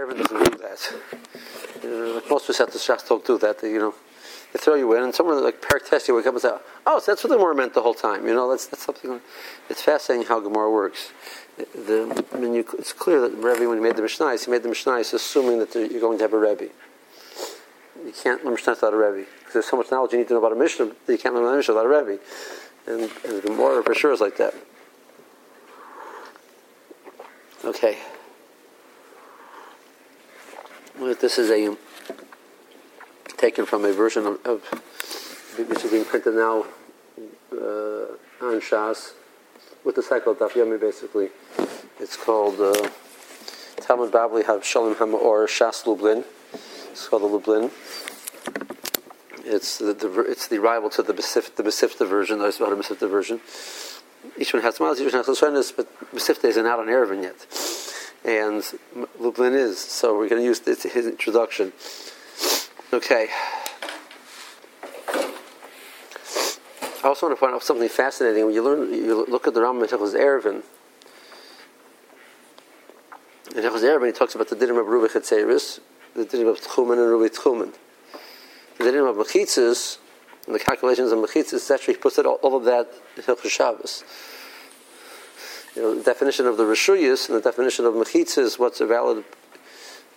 Eiruvin doesn't do that. Uh, most Pesach Shas don't do that. They, you know, they throw you in, and someone like you wake up and say, "Oh, so that's what the Gemara meant the whole time." You know, that's that's something. It's fascinating how Gemara works. The, I mean, you, it's clear that Rebbe, when he made the Mishnah, he made the Mishnah assuming that you're going to have a Rebbe. You can't learn Mishnah without a Rebbe because there's so much knowledge you need to know about a Mishnah that you can't learn a Mishnah without a Rebbe. And, and the Gemara for sure is like that. Okay. This is a taken from a version of, of which is being printed now uh, on Shas with the cycle of Daf Yomi, basically. It's called uh, Talmud Babli Hav Shalom or Shas Lublin. It's called the Lublin. It's the, the, it's the rival to the Besif, the Mesivta version, the Mesivta version. Each one has miles, each one has but Mesivta isn't out on Eiruvin yet. And Lublin is, so we're going to use this, his introduction. Okay. I also want to point out something fascinating. When you learn, you look at the Rambam Hilchos Eiruvin. In Hilchos Eiruvin, he talks about the dinim of Rubi Chetzeris, the dinim of Tchumen and Rubi Tchumen. The dinim of Mechitzas, and the calculations of Mechitzas, actually he puts it all, all of that in Hilchos Shabbos. You know, the definition of the Rishuyas and the definition of Mechitzas, what's a valid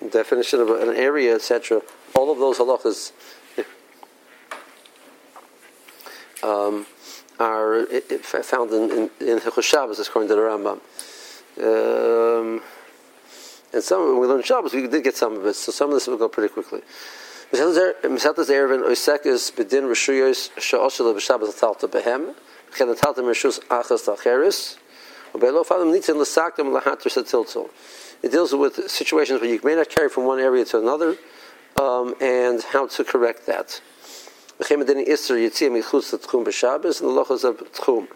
definition of an area, etc. All of those halachas um, are it, it found in in, in Shabbos, according to the Rambam. Um, and some when we learn Shabbos, we did get some of it, so some of this will go pretty quickly. Oisekis Bedin Rishuyos Sha'oshel Behem Chen Achas it deals with situations where you may not carry from one area to another, um, and how to correct that. And the lochos of tchum.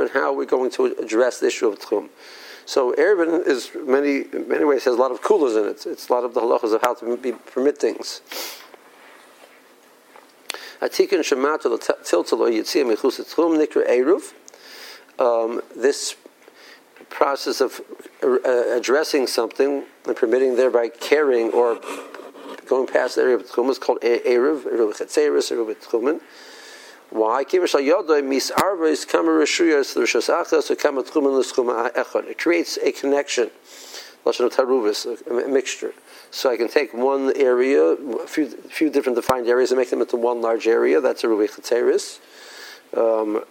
And how we're going to address the issue of tchum. So Erevin is many many ways has a lot of coolers in it. It's a lot of the halachas of how to be, permit things. Atikin shemata tiltalo yitzia mechus tchum nikra eruv um, this process of uh, addressing something and permitting thereby caring or going past the area of tchumen is called erev, erev chetzeres, erev tchumen. Why? It creates a connection, a mixture. So I can take one area, a few, few different defined areas, and make them into one large area. That's a rubi chetzeres. Um,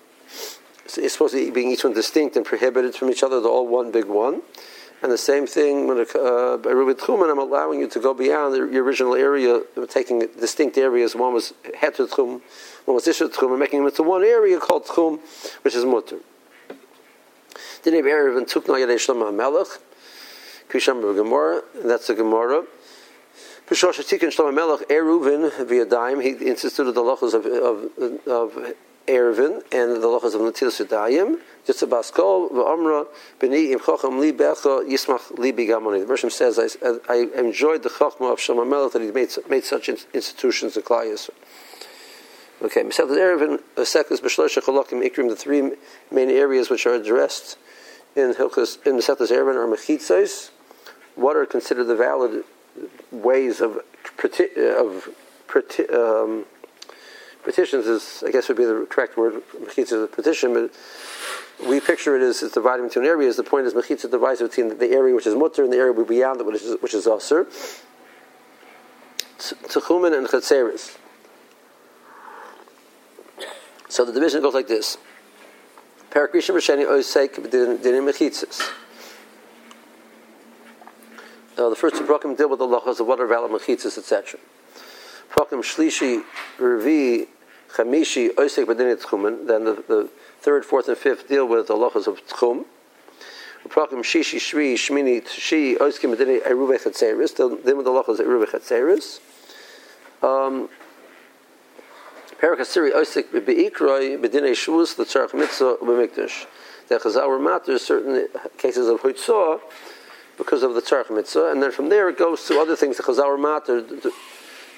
it's supposed to be being each one distinct and prohibited from each other. They're all one big one. And the same thing when uh, Rubit Tchumen, I'm allowing you to go beyond the, your original area, taking distinct areas. One was Heter Tchum, one was Isher Tchum, and making them into one area called Tchum, which is Mutter. And Kisham Gemara, and that's the Gemara. Pishosh Tikkun Shlomo HaMelech, Eruvin V'Yadayim, he instituted the lachos of, of, of Eiruvin and the lochas of Natil Sedayim, just a baskol, v'amra, b'ni im chocham li becha, yismach li bigamoni. The Bershom says, I, I enjoyed the chochma of Shlomo Melech that he made, made such institutions in Klal Yisrael. Okay, Mesech Eiruvin, Sekus B'shlosh Cholokim Ikrim, the three main areas which are addressed in Hilchas, in Mesech Eiruvin are Mechitzos, what are considered the valid ways of, of um, petitions is, I guess, would be the correct word. Mechitza a petition, but we picture it as it's divided into an areas. The point is mechitza divides between the area which is mutter and the area beyond it, which is which is aser. Tchumen and chetzeres. So the division goes like this: Parakrishim Risheni Oisek Dinim Mechitzas. Uh, the first two brokim deal with the lachos of what are valid etc. Prokim Shlishi Revi Chamishi Oisek Badinit Tchumen. Then the, the third, fourth, and fifth deal with the halachas of Tchum. Prokim Shishi Shri Shmini Tshi Oisek Badinit Eruve Chatzeris. Then with the halachas Eruve Chatzeris. Um, Perak Asiri Oisek Beikroi Bedinei Shvus the Tzarech Mitzvah B'Mikdash. The Chazal Matter certain cases of Huitzah because of the Tzarech Mitzvah, and then from there it goes to other things. The Chazal Matter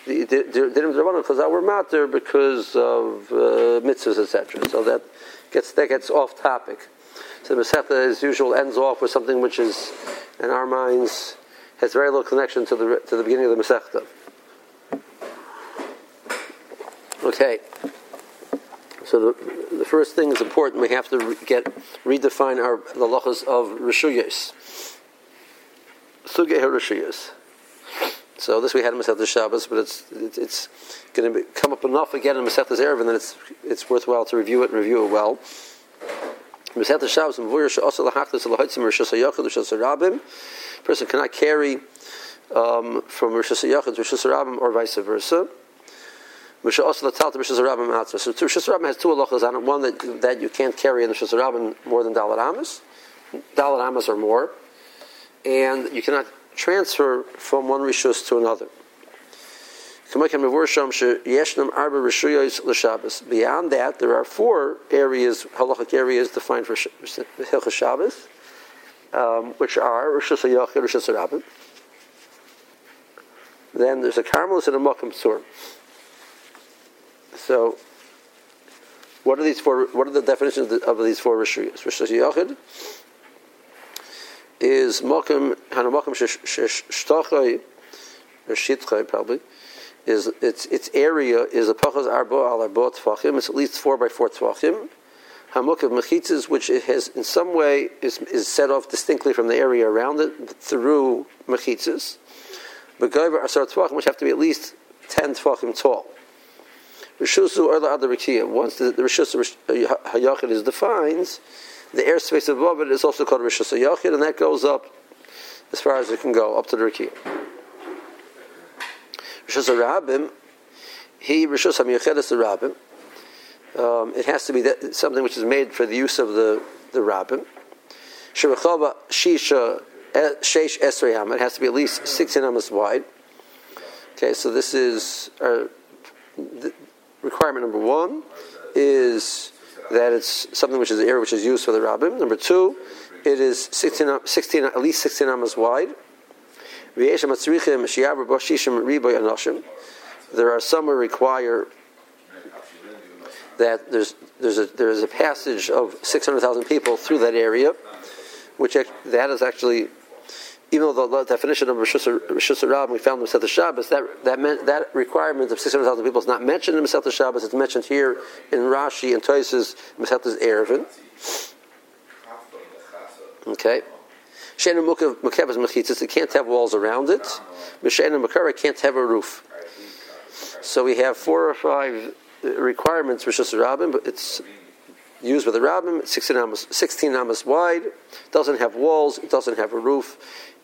the dinim drabanan chazal were matter because of uh, mitzvahs, etc. So that gets that gets off topic. So the Masechta, as usual, ends off with something which is, in our minds, has very little connection to the to the beginning of the Masechta. Okay. So the, the first thing is important. We have to re- get redefine our the lachas of rishuyos. Sugei rishuyos. So this we had in Masechta Shabbos, but it's it's, it's going to come up enough again in Masechta Erev, and then it's it's worthwhile to review it and review it well. Masechta Shabbos and Vurish also lahachlis lahitzim rishus hayachid rishus rabim. Person cannot carry um, from rishus hayachid to rishus rabim or vice versa. Misha also latal to rishus rabim outside. So rishus rabim has two halachas on it. One that that you can't carry in the rishus rabim more than dalat amas, dalat amas or more, and you cannot transfer from one rishus to another. Beyond that, there are four areas, halachic areas defined for Hilchas Shabbos, um, which are Rishus HaYachid, Rishus HaRabim. Then there's a Carmelis and a Mokum Tzur. So, what are these four? What are the definitions of these four Rishuyas? Rishus HaYachid is mokum hanamokum shtachai or shitchai probably is its its area is a pachas arbo al arbo tfachim. It's at least four by four tfachim. Hamukav mechitzas, which it has in some way is is set off distinctly from the area around it through mechitzas. But goyver asar tfachim, which have to be at least ten tfachim tall. Rishusu or the other Once the, the Rishus uh, Hayachid is defined, the airspace above it is also called Rishus Yachid, and that goes up as far as it can go, up to the Rikiya. Rishus Rabim, he Rishus HaMiyuchedes the Rabim. Um, it has to be that, something which is made for the use of the the Rabim. Shemachava Shisha Sheish Esrei It has to be at least 16 amas wide. Okay, so this is our, requirement number one is that it's something which is the area which is used for the rabbim. Number two, it is 16, 16 at least 16 amas wide. There are some who require that there's there's a there's a passage of 600,000 people through that area, which that is actually even though the definition of Rishus Rabbim we found in Masechet Shabbos, that that meant that requirement of six hundred thousand people is not mentioned in Masechet Shabbos. It's mentioned here in Rashi and Toises Masechet Eiruvin. Okay. Shena Mukev is mechitzas. It can't have walls around it. Mishena Makara can't have a roof. So we have four or five requirements for Rabbim, but it's used with a rabbim, 16 amas, 16 amas wide, doesn't have walls, it doesn't have a roof,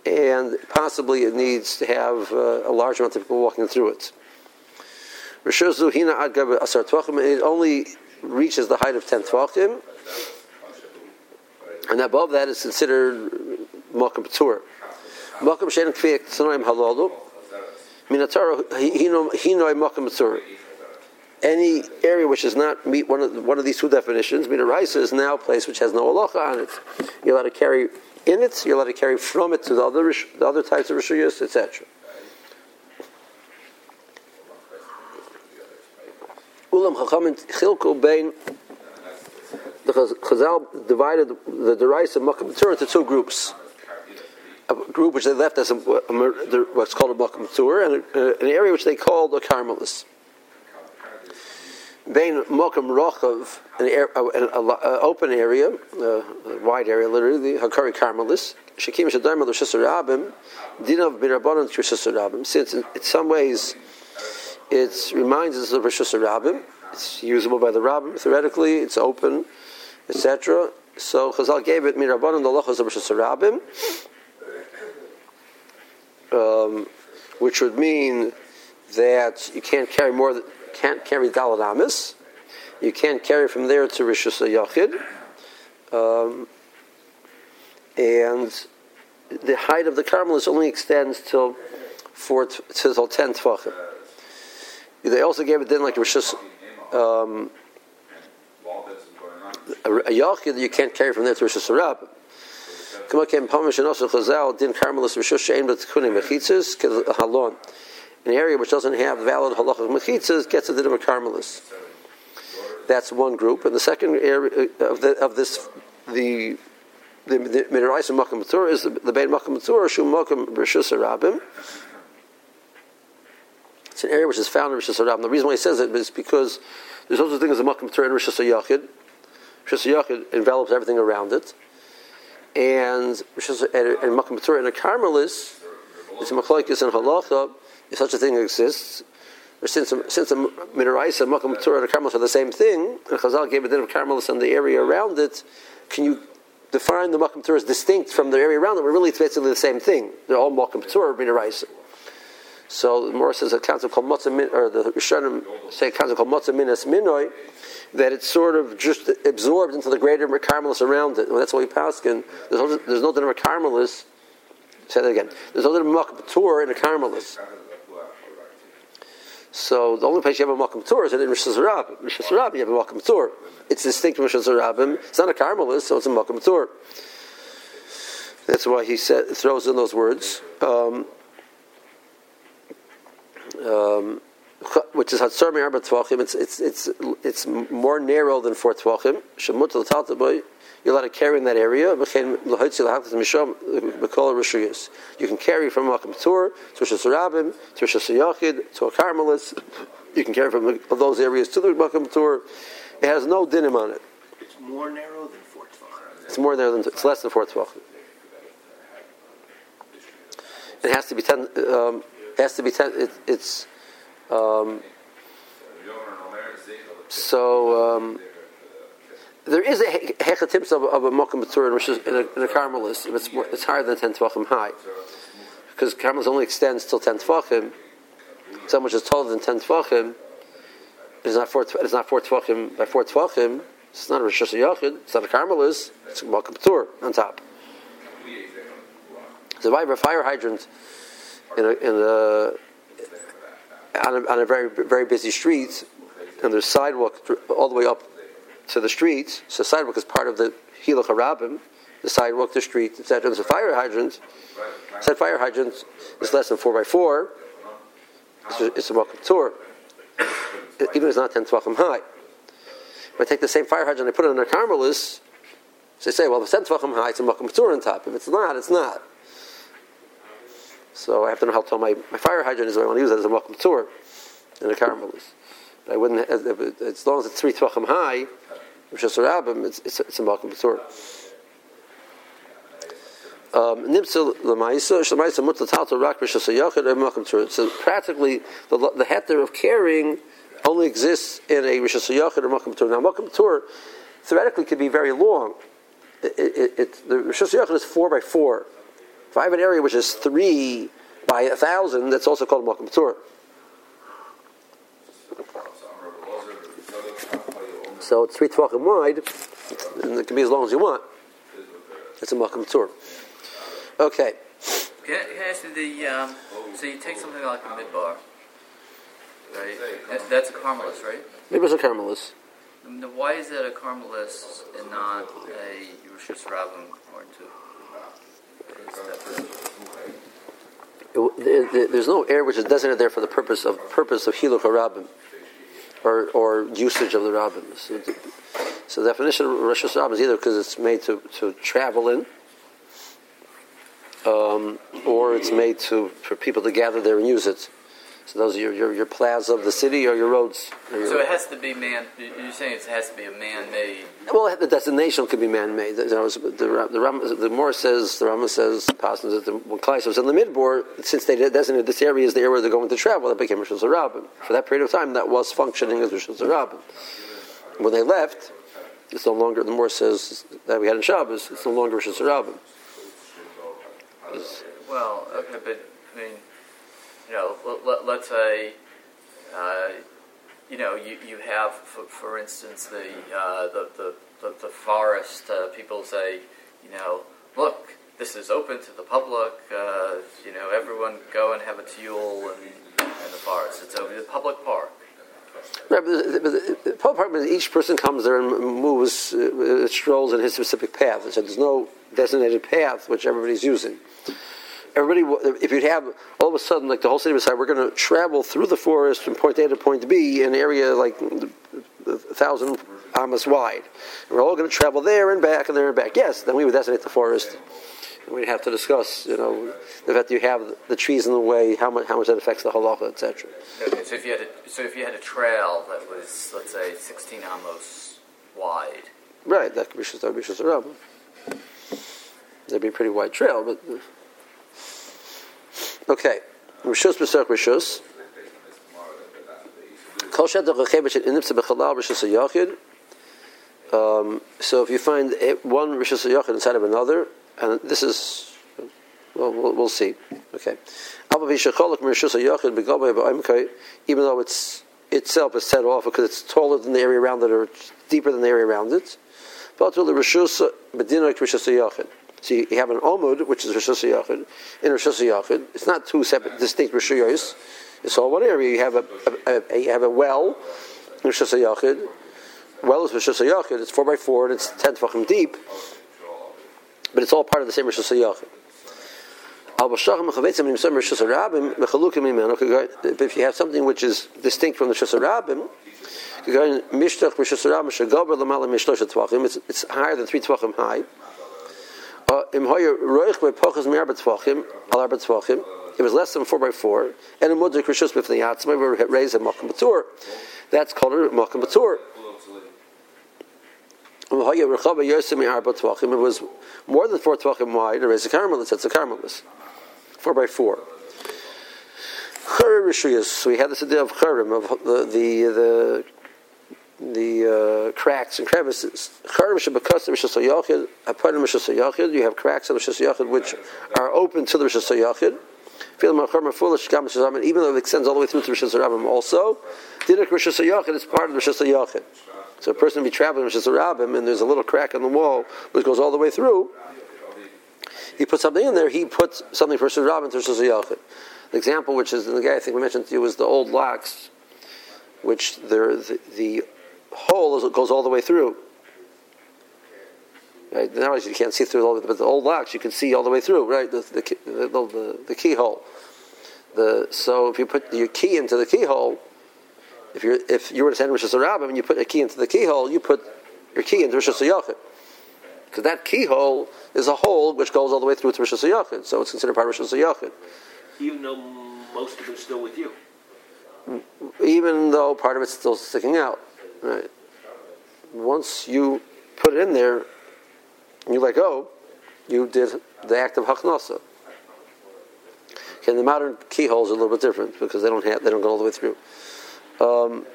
and possibly it needs to have uh, a large amount of people walking through it. It only reaches the height of 10 tvachim, and above that is considered Makam Patur. Makam Shein Kfiyek Tzanoim Halalu, Minatara Hinoi Makam Patur. Any area which does not meet one of, one of these two definitions, Minaraisa is now a place which has no halacha on it. You're allowed to carry in it, you're allowed to carry from it to the other, the other types of rishuyas, etc. Ulam Chachamim Chilko Bein the Chazal divided the Derais of Makkah into two groups. A group which they left as a, a, what's called a Makkah and a, uh, an area which they called a Carmelis. Bain Mokum Rochav, an, open area, a wide area, literally, the Hakari Carmelis, Shakim Shadaim al Rabim, Dinav Birabanan Rabim. Since in, in some ways it reminds us of Rosh Rabim, it's usable by the Rabbim theoretically, it's open, etc. So Chazal gave it Mirabanan the Lochas of Rosh Rabim, um, which would mean that you can't carry more than can't carry Amis. You can't carry from there to Rishus Yachid. Um, and the height of the Carmelis only extends till four till ten tefachim. They also gave it then like Rishus um, a, Yachid you can't carry from there to Rishus kem pamish and also Chazal din Carmelis Rishus she'en but kunim mechitzes halon an area which doesn't have valid halachic mechitzas gets a din of carmelis. That's one group, and the second area uh, of, the, of this, the the the Midaraisa Makam is the, the Beit Makam Matur Shum Makam Rishus. It's an area which is found in Rishus Arabim. The reason why he says it is because there's also things as a Matur in Rishus Yachid. Rishus Yachid envelops everything around it, and Rishus and, and Matur in a Carmelis, it's Machlokes and Halacha. If such a thing exists, since since the Midaraisa and Makam Matur and a Carmelis are the same thing, and Chazal gave a din of Carmelis and the area around it, can you define the Makam Patur as distinct from the area around it, but really basically the same thing. They're all Makam Patur, Minaraisa. So Morris says a concept called Min, or the Rishonim say a concept called Matzah Minas Minoi, that it's sort of just absorbed into the greater Carmelis around it. Well, that's why we paskin. There's no, there's no dinner Carmelis. Say that again. There's no dinner Makam Patur in a Carmelis. So the only place you have a Makam Patur is in. Rosh Hashanah you have a Makam Patur. It's distinct from Hashanah. It's not a Carmelist, so it's a Makam Patur. That's why he said, throws in those words. Um, um, which is Hatzar Me'arba Tvachim. It's, it's, it's, it's more narrow than four Tvachim. Shemut. You're allowed to carry in that area. You can carry from Makam Tur to Rosh Hashanah, to Rosh Hashanah, to a Carmelist. You can carry from those areas to the Makam Tur. It has no dinim on it. It's more narrow than four tvachim. It's more narrow than it's less than four tvachim. It has to be ten. Um, it has to be ten. It, it's um, so. Um, there is a hechatips of, of a mokum matur which is in a, in a. It's, more, it's higher than ten tvachim high because carmelis only extends till ten tvachim. So much is taller than ten tvachim. It's not four. It's not four tvachim by four tvachim. It's not a rishus yachid. It's not a carmelis. It's a mokum matur on top. So if I have a fire hydrant in a, in a on a, on a very very busy street, and there's sidewalk all the way up to the streets. So sidewalk is part of the Hilach Harabim, the sidewalk, the street, etc. There's a fire hydrant. Said fire hydrant is less than four by four. It's a, it's a Malkum Tour. Even if it's not ten tvachim high. If I take the same fire hydrant and I put it in a carmelis, so they say, well, if it's ten tvachim high, it's a Malkum Tour on top. If it's not, it's not. So I have to know how tall my, my fire hydrant is. I want to use it as a Malkum Tour in a carmelis. I wouldn't, as long as it's three tvachim high, is Rabbim, it's, it's, it's a Malkum B'Tur. Um. So practically, the, the heter of carrying only exists in a Rishas Yachid or Malkum B'Tur. Now, Malkum B'Tur theoretically could be very long. It, it, it, the Rishas Yachid is four by four. If I have an area which is three by a thousand, that's also called Malkum B'Tur. So it's three tvachim wide, and it can be as long as you want. It's a makam tour. Okay. Can I ask the, um, so you take something like a midbar, right? That, that's a carmelis, right? Maybe it's a carmelis. Why is that a carmelis and not a Rosh Hashanah or two? There's no air which is designated there for the purpose of purpose of hiluk harabim or, or usage of the rabbin. So, so the definition of Rosh Hashanah is either because it's made to, to travel in, um, or it's made to for people to gather there and use it. So those are your, your, your plaza of the city or your roads. Or your so it has to be man. You're saying it has to be a man-made. Well, the destination could be man-made. The, the, the, the Moor says, the Rama says, Passon says, when Klai was in the Midbor, since they designated this area as the area where they're going to travel, that became Rosh Hashanah. For that period of time, that was functioning as Rosh Hashanah. When they left, it's no longer. The Moor says that we had in Shabbos. It's no longer Rosh Hashanah. Well, okay, but I mean you know, let, us say, uh, you know, you, you have, for, for instance, the, uh, the, the, the, the, forest, uh, people say, you know, look, this is open to the public, uh, you know, everyone go and have a tiyul in, in the forest. It's over the public park. Right, but the, the, the public park, each person comes there and moves, uh, strolls in his specific path. So there's no designated path which everybody's using everybody, if you'd have all of a sudden, like the whole city decided, we're going to travel through the forest from point A to point B in an area like a thousand amas wide. And we're all going to travel there and back and there and back. Yes, then we would designate the forest. And we'd have to discuss, you know, the fact that you have the trees in the way, how much, how much that affects the halacha, etc. Okay, so if you had a, so if you had a trail that was, let's say, 16 amos wide, Right, that could be Rabbim. That'd be a pretty wide trail, but uh, okay. Rishus B'Serach Rishus. Kol Shad Dachachevich in Nipsa B'Chalal Rishus Yachid. Um, so if you find one Rishus Yachid inside of another, and this is, well, we'll, we'll see. Okay. Even though it's itself is set off because it's taller than the area around it or deeper than the area around it. But really, Rishus B'Dinak Rishus Yachid. So you have an Omud, which is Rishus Yachid, in Rishus Yachid. It's not two separate, distinct Rishuyos. It's all one area. You have a, a, a you have a well Rishus Yachid. Well is Rishus Yachid. It's four by four and it's ten tefachim deep, but it's all part of the same Rishus Yachid. If you have something which is distinct from the Rishus Rabim, it's, it's higher than three tvachim high. Uh, it was less than four by four, and a mudrik rishus b'fnei yatzma, we raised a makam batur. That's called a makam batur. It was more than four tvachim wide, a raise a carmelis. That's a carmelis. Four by four. Churim rishuyas. So we had this idea of churim of the the the the uh, cracks and crevices. You have cracks in hayachid which are open to the rishas. Even though it extends all the way through to Rishas Rabbim also, Dinak Rishas Hayachid is part of Rishas Hayachid. So a person will be traveling Rishas Rabbim and there's a little crack in the wall which goes all the way through. He puts something in there, he puts something for Rishas Rabbim to Rishas Hayachid. The example, which is the guy I think we mentioned to you, was the old locks, which the, the hole is, goes all the way through. Right? Nowadays you can't see through all, but the old locks you can see all the way through. Right, the the, the, the, the keyhole. The so if you put your key into the keyhole, if you if you were to send Rishas Rabbim and you put a key into the keyhole, you put your key into Rishas Yachid. Because that keyhole is a hole which goes all the way through to Rishas Yachid, so it's considered part of Rishas Yachid. Even though most of it's still with you. even though part of it's still sticking out. Right? Once you put it in there, and you let go, you did the act of haknasa. Okay, the modern keyholes are a little bit different because they don't have they don't go all the way through. Um,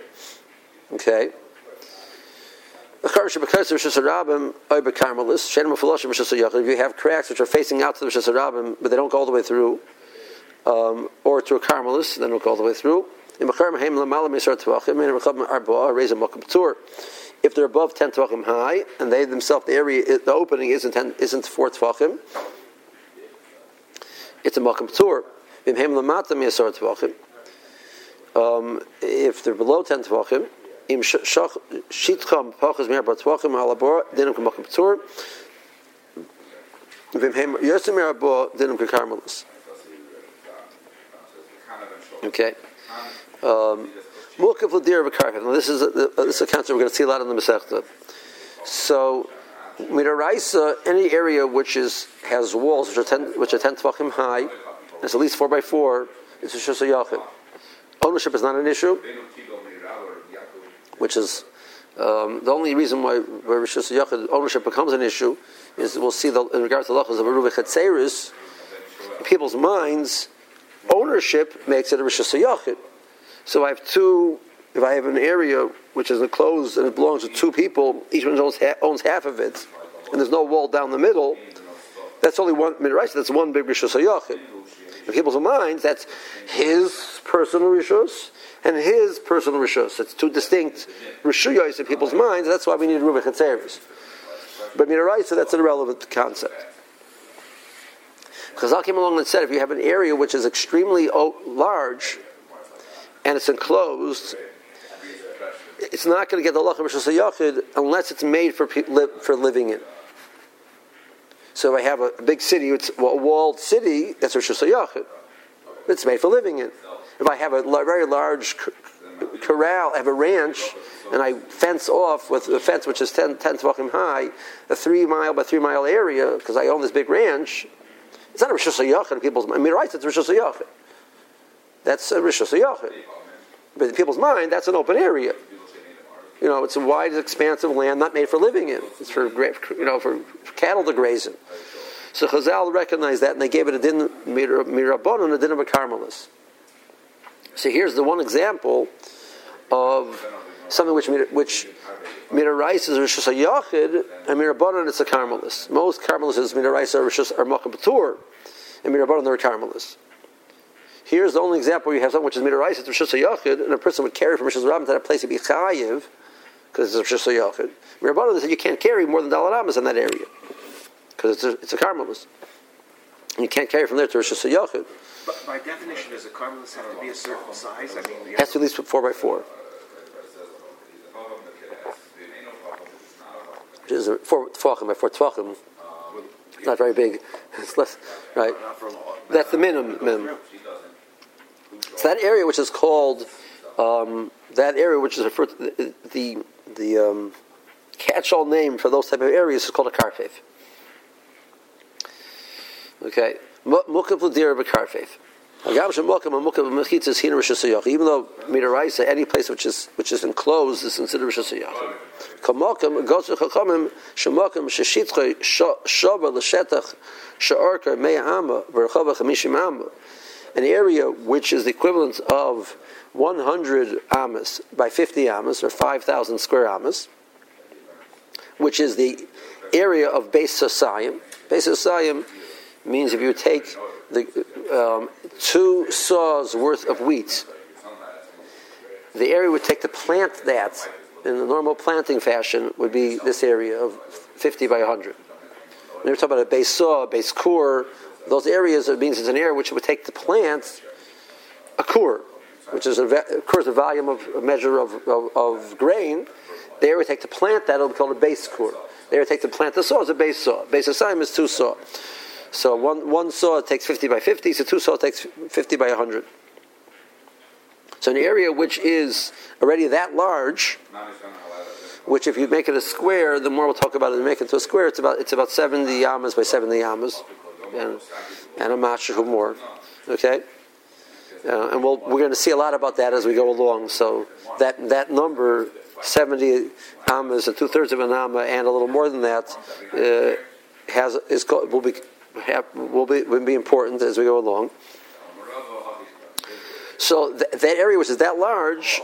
okay. If you have cracks which are facing out to the Rishas but they don't go all the way through, um, or to a Carmelis, they don't go all the way through. If they're above ten tvachim high, and they themselves the area, the opening isn't 10, isn't four tvachim, it's a makam ptur. Um, if they're below ten tvachim, im shitcham pachas mer bar tvachim alabor dinam kamakam ptur. V'im yosim mer abo dinam kakarmelis. Okay. Um. Now, this is a, this is concept we're going to see a lot in the Masechta. So, Midaraisa, any area which is has walls which are ten, which are ten tvachim high, it's at least four by four, it's a Shus Yachid. Ownership is not an issue, which is um, the only reason why ownership becomes an issue is we'll see the, in regards to lachas of Aruba Chetzeris, people's minds, ownership makes it a Rishus. So I have two. If I have an area which is enclosed and it belongs to two people, each one owns, ha- owns half of it, and there's no wall down the middle. That's only one midrash. That's one big rishus hayachid. In people's minds, that's his personal rishus and his personal rishus. It's two distinct rishuyos in people's minds. That's why we need rubik chetzeres. But midrash, that's an irrelevant concept. Chazal came along and said, if you have an area which is extremely large and it's enclosed, it's not going to get the lachem hayachid unless it's made for for living in. So if I have a, big city, it's a walled city, that's Rosh Hashanah. It's made for living in. If I have a very large corral, I have a ranch, and I fence off with a fence which is 10, 10 tvachim high, a three mile by three mile area, because I own this big ranch, it's not a Rishus HaYachid in people's mind. I mean, right, it's Rishus HaYachid. That's a Rishus HaYachid. But in people's mind, that's an open area. You know, it's a wide, expansive land not made for living in. It's for, you know, for cattle to graze in. So Chazal recognized that, and they gave it a din mirabon and a din of a carmelis. So here's the one example of something which which mirarais is rishus yachid, and mirabanan it's a carmelis. Most carmelis mirarais are rishus are makam and mirabanan they're carmelis. Here's the only example you have something which is mirarais it's rishus yachid, and a person would carry from rishus rabbin to that place to be chayiv because it's rishus yachid. Mirabanan they said you can't carry more than dalad in that area because it's a, it's a. You can't carry from there to Rosh Hashanah. But by definition, does a carmelis have to be a certain size? I mean, it has to at least four by four. Which is four tvachim by four tvachim. It's not very big. It's less, right? That's the minimum. minimum. So that area which is called um, that area which is referred to the the, the um, catch-all name for those type of areas is called a karfev. Okay, mukav l'dir b'karfev. Even though midaraisa, any place which is which is enclosed is considered amma. An area which is the equivalent of 100 amas by 50 amas or 5,000 square amas, which is the area of Beis Sosayim. Beis Sosayim means if you take the um, two saws worth of wheat, the area would take to plant that in the normal planting fashion would be this area of 50 by 100. When you're talking about a base saw, a base core, those areas, it means it's an area which would take the plant a core, which is a, of course a volume of a measure of, of, of grain. The area would take the plant that, it'll be called a base core. The area take the plant the saw is a base saw. Base of is two saw. So one, one saw takes 50 by 50, so two saw takes 50 by 100. So an area which is already that large, which if you make it a square, the more we'll talk about it, and make it to a square, it's about, it's about 70 yamas by 70 yamas, and, and a mashahu more. Okay? Uh, and we we are going to see a lot about that as we go along. So that, that number, 70 amas, and two thirds of an amma, and a little more than that, uh, has, is, will be will be, will be important as we go along. So th- that area which is that large.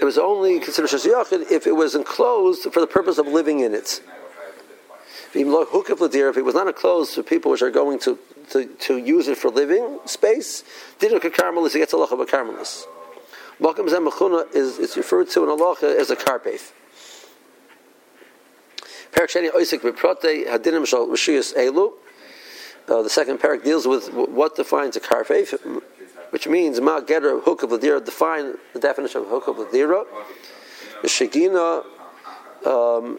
It was only considered if it was enclosed for the purpose of living in it. If it was not enclosed for people which are going to, to, to use it for living space, didn't karmelis, it gets a loch of a karmelis. Makam is, is referred to in Allah as a karpeth. Parak Sheni Oisik Beprote Hadinim Shal Rishiyas Elu. Uh, the second parak deals with what defines a karfeif, which means ma getter hook of ladira. Define the definition of hook of ladira. The shegina um,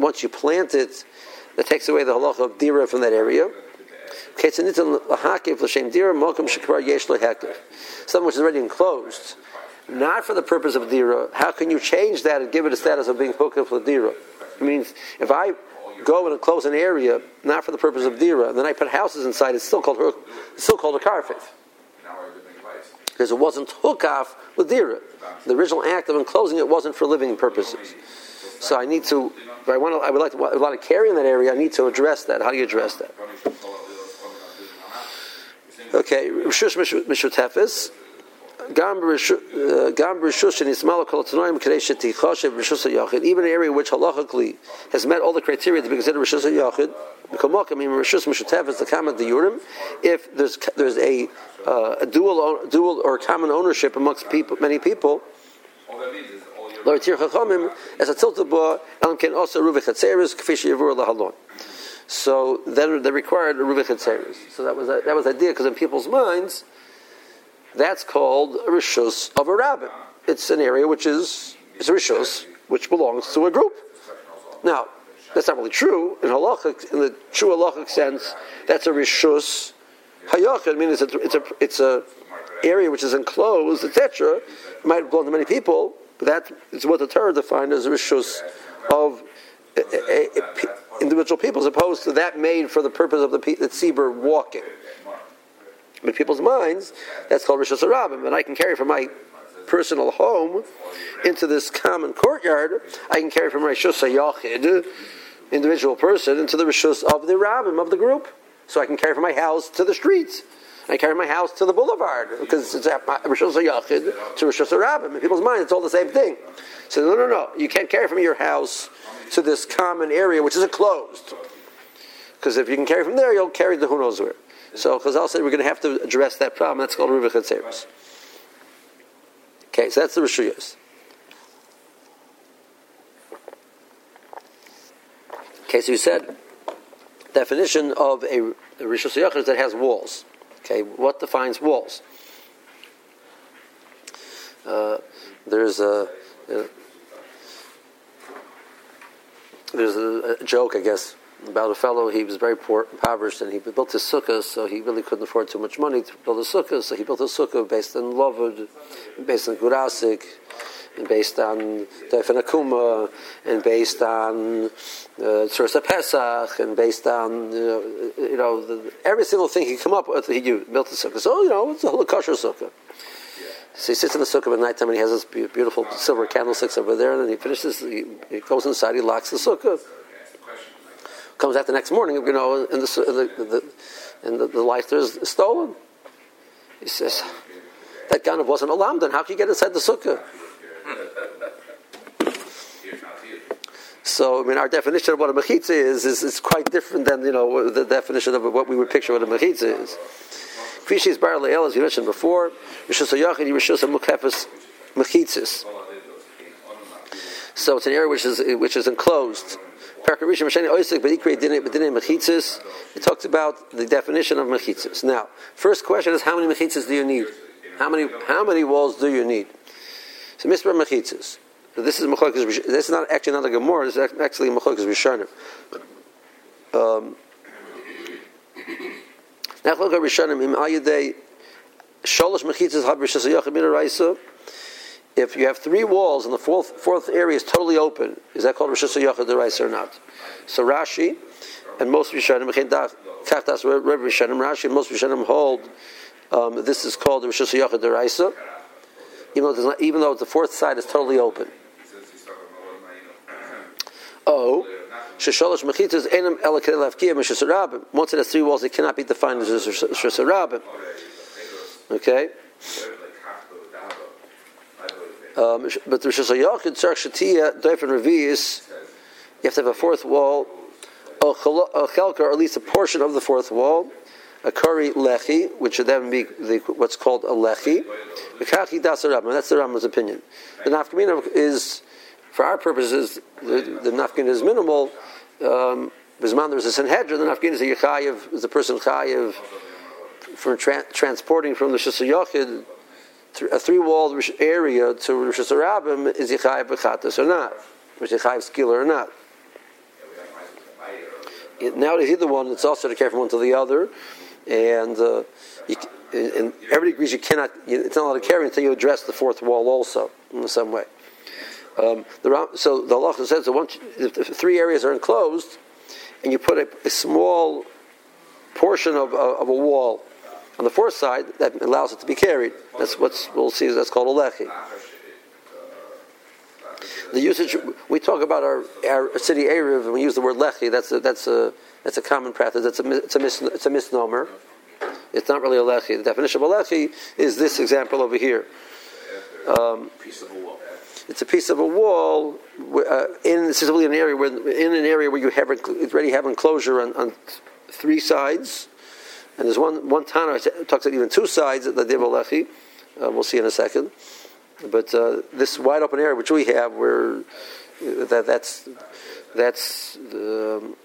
once you plant it, that takes away the halacha of dira from that area. Something which is already enclosed not for the purpose of dira, how can you change that and give it a status of being hukah for dira? It means if I go and enclose an area not for the purpose of dira, and then I put houses inside, it's still called it's still called a karfif. Because it wasn't hukaf with dira. The original act of enclosing it wasn't for living purposes. So I need to, I want to, I would like to, I want to carry in that area. I need to address that. How do you address that? Okay, Rishush Mishutefis. Even an area which halachically has met all the criteria to be considered Rishus Yachid, if there's there's a, uh, a dual dual or common ownership amongst people, many people. So then they required a ruve. So that was that was the idea because in people's minds that's called a rishus of a rabbin. It's an area which is it's a rishus which belongs to a group. Now, that's not really true in halachic, in the true halachic sense. That's a rishus Hayachid means it's a, it's a it's a area which is enclosed, etc. It might belong to many people, but that is what the Torah defined as rishus of a, a, a, individual people, as opposed to that made for the purpose of the, the tzibur walking. In people's minds, that's called rishus harabim, and I can carry from my personal home into this common courtyard. I can carry from rishus hayachid, individual person, into the rishus of the rabbim of the group. So I can carry from my house to the streets. I carry my house to the boulevard because it's Rishos Yachid to Rishos Rabbim. In people's minds, it's all the same thing. So no, no, no. You can't carry from your house to this common area, which is enclosed. Because if you can carry from there, you'll carry the who knows where. So Chazal said we're going to have to address that problem. That's called Ruvich Chatzeris. Okay, so that's the Rishuyas. Okay, so you said definition of a, a Yachid that has walls. Okay, what defines walls? Uh, there's a, a there's a, a, joke, I guess, about a fellow. He was very poor, impoverished, and he built his sukkah, so he really couldn't afford too much money to build a sukkah. So he built a sukkah based on Lovud, based on Gurasik, and based on Defenakuma and based on uh, Sursa Pesach, and based on you know, you know the, every single thing he come up with, he built the sukkah. So you know it's a whole kosher sukkah. So he sits in the sukkah at night time and he has this beautiful silver candlesticks over there, and then he finishes. He, he goes inside, he locks the sukkah. Comes out the next morning, you know, and the the, the, and the, the lighter is stolen. He says, "That gun wasn't alarmed. Then how can you get inside the sukkah?" So, I mean, our definition of what a mechitza is, is is quite different than you know the definition of what we would picture what a mechitza is. Kvishis bar le'el, as you mentioned before, rishus hayachid, rishus mukefes mechitzis. So it's an area which is which is enclosed. It talks about the definition of mechitzas. Now, first question is how many mechitzas do you need? How many how many walls do you need? So Mispar Mechitzas. This is Mechokas. This is not actually not a Gemara. This is actually Mechokas Rishonim. Um, Nachloka Rishonim im Ayadei Sholosh Mechitzas Had Rishas Yachid Raisa. If you have three walls and the fourth fourth area is totally open, is that called Rishas Yachid Raisa or not? So Rashi and most Rishonim Kachtas Reb Rishonim Rashi and most Rishonim hold um, this is called the Rishas Yachid Raisa even though, not, even though the fourth side is totally open. Oh, shesholosh mechitzas enam lafkia mishasarabim. Once it has three walls, it cannot be defined as shasarabim. Okay. Um, but the Rosh Hashanah, Tzarek Shatia, Doif and Revi'is, you have to have a fourth wall, a chelka, or at least a portion of the fourth wall, a kari lechi, which would then be the, what's called a lechi. Mekachi das Rambam. That's the Rambam's opinion. The nafkamina is, for our purposes, the, the nafkamina is minimal. Um, Bisman a Sanhedrin, the nafkamina is a yechayev, is the person chayev for tra- transporting from the Shasayachid a three-walled area to Rosh Hashanah is Yechayev Bechatas or not, which Yechayev Skiller or not. Now is either one, it's also to care from one to the other and uh, you, and everybody agrees you cannot. It's not allowed to carry until you address the fourth wall also in some way. Um, the, so the Allah says that once if the three areas are enclosed, and you put a, a small portion of, of, a wall on the fourth side, that allows it to be carried. That's what we'll see. That's called a lechi. The usage we talk about our, our city area and we use the word lechi. That's a, that's a that's a common practice. It's a, it's a, mis, it's a misnomer. It's not really a lechi. The definition of a lechi is this example over here. Um, it's a piece of a wall uh, in specifically an area where in an area where you have already have enclosure on, on three sides, and there's one one Tana talks about even two sides of the Lechi. Uh, we'll see in a second. But uh, this wide open area which we have, where uh, that, that's that's um,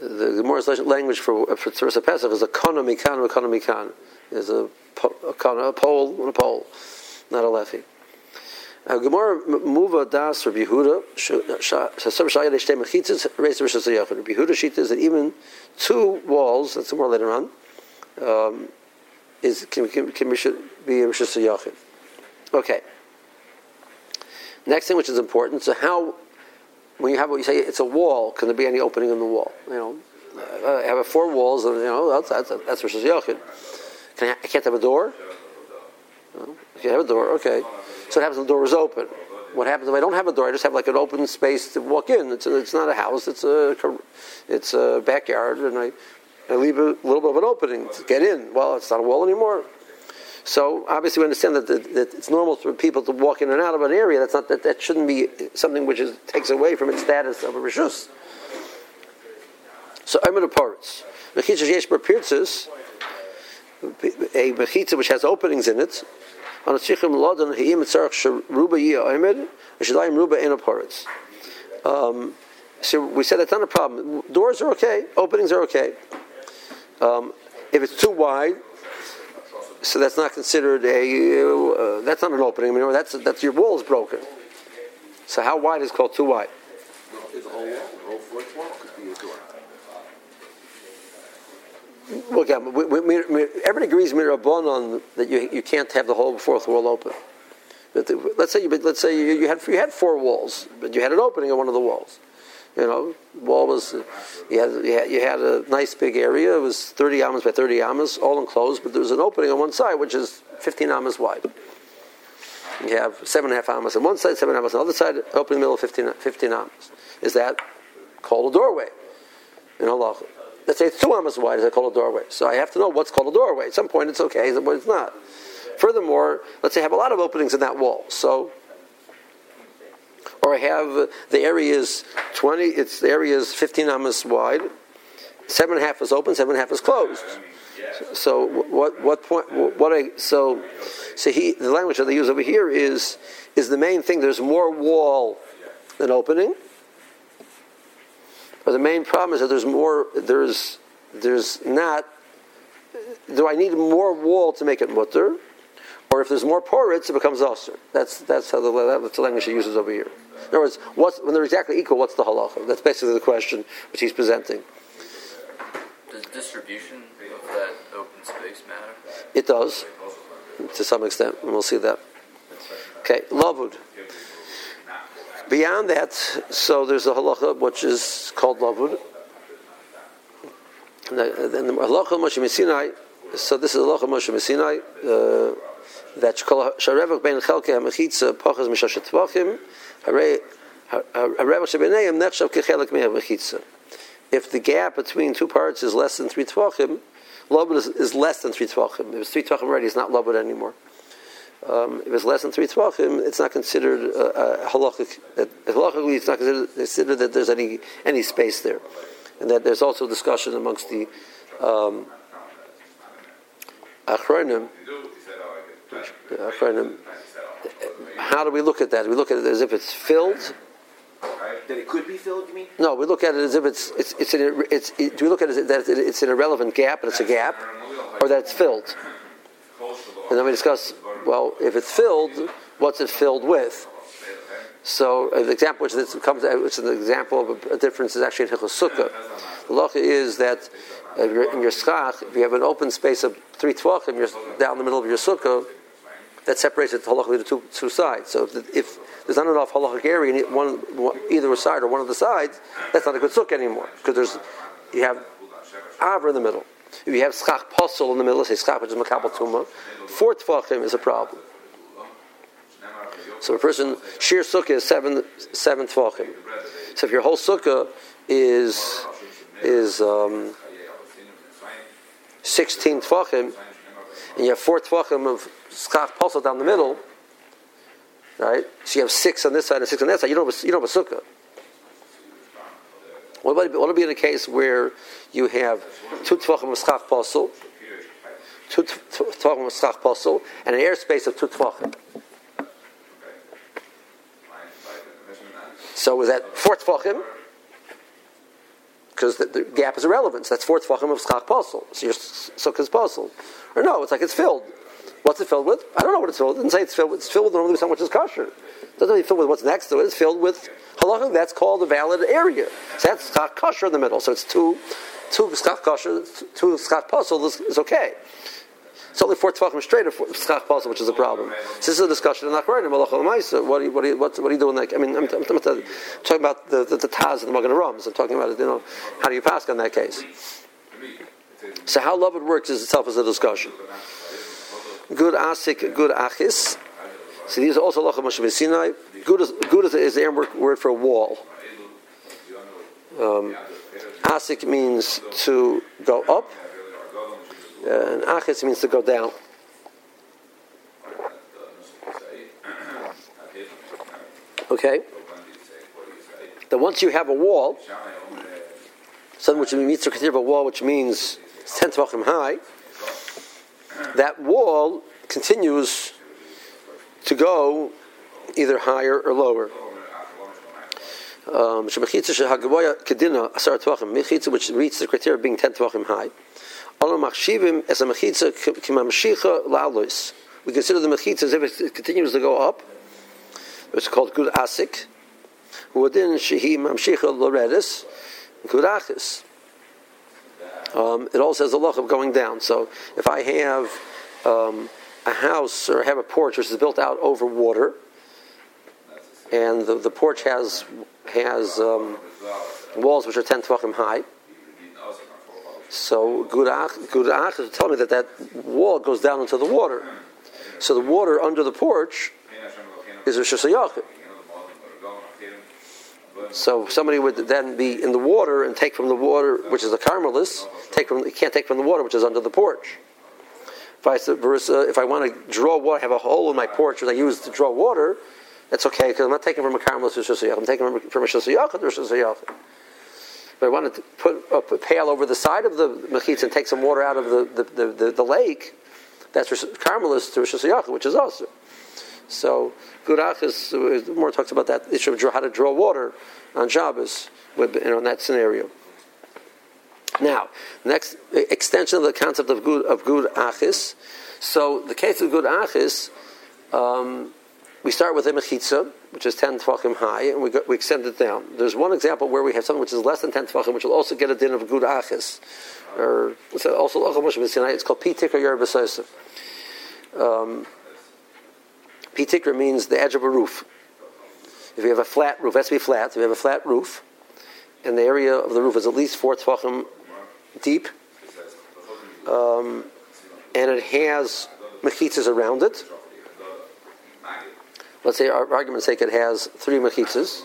the Gemara's language for for Tzuras Pesach is a kana mikan kana mikan. Is a a, a pole and a pole, not a lefi. Gemara Muva Das Rabbi Yehuda Shasam Shayad Eshtei Mechitzes Reis Rosh Hashanah. Rabbi Yehuda Shita is that even two walls. That's more later on. um, is can, can, can be Rishus Yachid. Okay. Next thing, which is important, so how when you have what you say it's a wall, can there be any opening in the wall? You know, uh, I have four walls, and you know that's that's that's Rishus Yachid. Can I, I can't have a door. No? You have a door, okay. So what happens if the door is open? What happens if I don't have a door? I just have like an open space to walk in. It's, a, it's not a house. It's a it's a backyard, and I I leave a little bit of an opening to get in. Well, it's not a wall anymore. So obviously, we understand that, the, that it's normal for people to walk in and out of an area. That's not that that shouldn't be something which is, takes away from its status of a rishus. So I'm in a parts. Mechitza yesh a mechitza which has openings in it. On a tzichim ladan heim sheruba yia oimed, ruba. Um, so we said that's not a problem. Doors are okay, openings are okay. Um, if it's too wide, so that's not considered a. Uh, that's not an opening. I mean, that's that's your wall is broken. So how wide is called too wide? Well, again, we, we, we, everybody agrees on that you, you can't have the whole fourth wall open. The, let's say you let's say you, you, had you had four walls, but you had an opening on one of the walls. You know, wall was you had, you had, you had a nice big area. It was thirty amas by thirty amas, all enclosed, but there was an opening on one side which is fifteen amas wide. You have seven and a half amas on one side, seven amas on the other side, opening middle 15, 15 amas. Is that called a doorway? In Allah. Let's say it's two amas wide, is called a doorway? So I have to know what's called a doorway. At some point it's okay, but it's not. Furthermore, let's say I have a lot of openings in that wall. So or I have the area is 20, it's the area is 15 amas wide, seven and a half is open, seven and a half is closed. So what what point what I so so he the language that they use over here is is the main thing. There's more wall than opening. But the main problem is that there's more there's there's not do I need more wall to make it mutter? Or if there's more porits, it becomes usher. That's that's how the that's the language he uses over here. In other words, what's, when they're exactly equal, what's the halacha? That's basically the question which he's presenting. Does distribution of that open space matter? It does, to some extent, and we'll see that. Okay, lavud. Beyond that, so there's a halacha which is called lavud. And the, the halacha Moshe Sinai. So this is halacha Moshe Sinai. Uh, that sharevach ben chelke hamechitza pachas mishashet tvachim if the gap between two parts is less than three tvachim, lobud is, is, less than three tvachim. If it's three tvachim already, it's not lobud anymore. Um, if it's less than three tvachim, it's not considered uh, uh, halachic. Halachically, it's not considered, considered, that there's any any space there, and that there's also discussion amongst the um, achronim. Achronim how do we look at that? We look at it as if it's filled. That it could be filled, you mean? No, we look at it as if it's it's it's, an, it's it, do we look at it as that it's an irrelevant gap and it's a gap, or that it's filled? And then we discuss well, if it's filled, what's it filled with? So uh, an example which comes, uh, which is an example of a, difference is actually in Hilchos Sukkah. The law is that uh, in your schach, if you have an open space of three tvachim, you're down the middle of your sukkah that separates it halachically to two, two sides. So if, if, there's not enough halachic area in one, either side or one of the sides, that's not a good sukkah anymore because there's you have avra in the middle. If you have schach posel in the middle, say schach which is makabel tuma, four tefachim is a problem. So a person sheer sukkah is seven seven tefachim. So if your whole sukkah is is um, sixteen tefachim, and you have four tefachim of schach posel down the middle, right? So you have six on this side and six on that side. You don't have a, you don't have a sukkah. What about what would be in a case where you have two tefachim of schach posel, two tefachim of schach posel, and an airspace of two tefachim? So is that four tefachim? Because the, the, gap is irrelevant. So that's four tefachim of schach posel. So your sukkah is posel. Or no, it's like it's filled. What's it filled with? I don't know what it's filled with. It didn't say it's filled with. It's filled with normally something which is kosher. Doesn't mean filled with what's next to it. It's filled with halacha. That's called a valid area. So that's not kosher in the middle. So it's two two schach kosher, two schach posel is, is okay. It's only four tvachim straight of schach posel, which is a problem. So this is a discussion in Achronim, what do you, what what, what you that? I mean, I'm, I'm, I'm talking about the, the, the Taz and the Magen Avraham. I'm talking about, you know, how do you pass on that case? So how love it works is itself as a discussion. Gud asik, gud achis. So these are also lachem Moshe Sinai. Gud is, the Arabic word for a wall. Um, asik means to go up, and achis means to go down. Okay? Then once you have a wall, something which criteria of a wall, which means 10 tvachim high, that wall continues to go either higher or lower. Um, which reaches the criteria of being 10 tvachim high. We consider the mechitza as if it continues to go up. It's called gud asik. Within shehi mamshicha loredis, gud achis. Um, it also says the loch of going down. So if I have um, a house or have a porch which is built out over water, and the, the porch has has um, walls which are ten tvachim high. So Gurach Gurach is telling me that that wall goes down into the water. So the water under the porch is a shasayachim. So somebody would then be in the water and take from the water, which is a carmelis, take from you can't take from the water which is under the porch. Vice versa, if I want to draw water, I have a hole in my porch that I use to draw water, that's okay because I'm not taking from a carmelis to. I'm taking from a shasayach to shasayach. But I want to put a pail over the side of the mechitza and take some water out of the, the, the, the, the lake. That's carmelis to shasayach, which is also. So Gurach is, uh, more talks about that issue of how to draw water on Shabbos with, you in that scenario. Now, next extension of the concept of gud of gud achis. So the case of gud achis, um, we start with a mechitza, which is ten tefachim high, and we, go, we extend it down. There's one example where we have something which is less than ten tefachim, which will also get a din of gud achis, or also it's called pitikra. Um, pitikra means the edge of a roof. If you have a flat roof, it has to be flat. If you have a flat roof, and the area of the roof is at least four tefachim deep, um, and it has mechitzas around it. Let's say, our argument's sake, it has three mechitzas.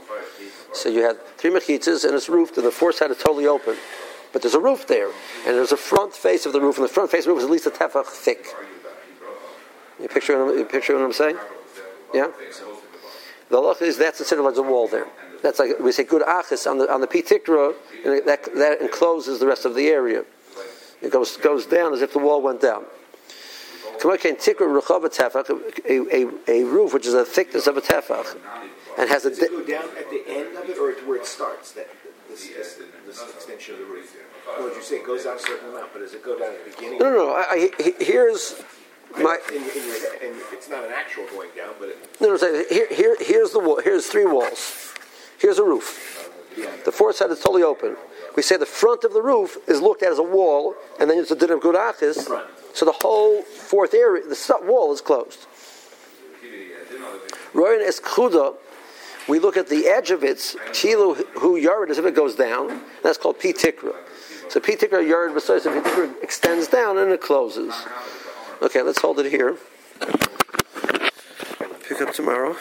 So you have three mechitzas, and it's roofed, and the fourth side is totally open. But there's a roof there, and there's a front face of the roof, and the front face of the roof is at least a tefach thick. You picture you picture what I'm saying? Yeah. The loch is that's considered like a wall there. That's like we say gud achis on the on the pitikra, and that that encloses the rest of the area. It goes goes down as if the wall went down. A, a, a roof which is a thickness of a tefach and has Does a. Di- go down at the end of it, or where it starts? That this, this, this extension of the roof. Would you say it goes down a certain amount, but does it go down at the beginning? No, no, no. I, I, here's my, in, in and it's not an actual going down, but it, no, no. Here, here, here's the wall. Here's three walls. Here's a roof. The fourth side is totally open. We say the front of the roof is looked at as a wall, and then it's a din of gud achis. So the whole fourth area, the wall is closed. Royan es kuda. We look at the edge of it, kilu hu yard, as if it goes down. That's called pitikra. So pitikra yard besides pitikra extends down and it closes. Okay, let's hold it here. Pick up tomorrow.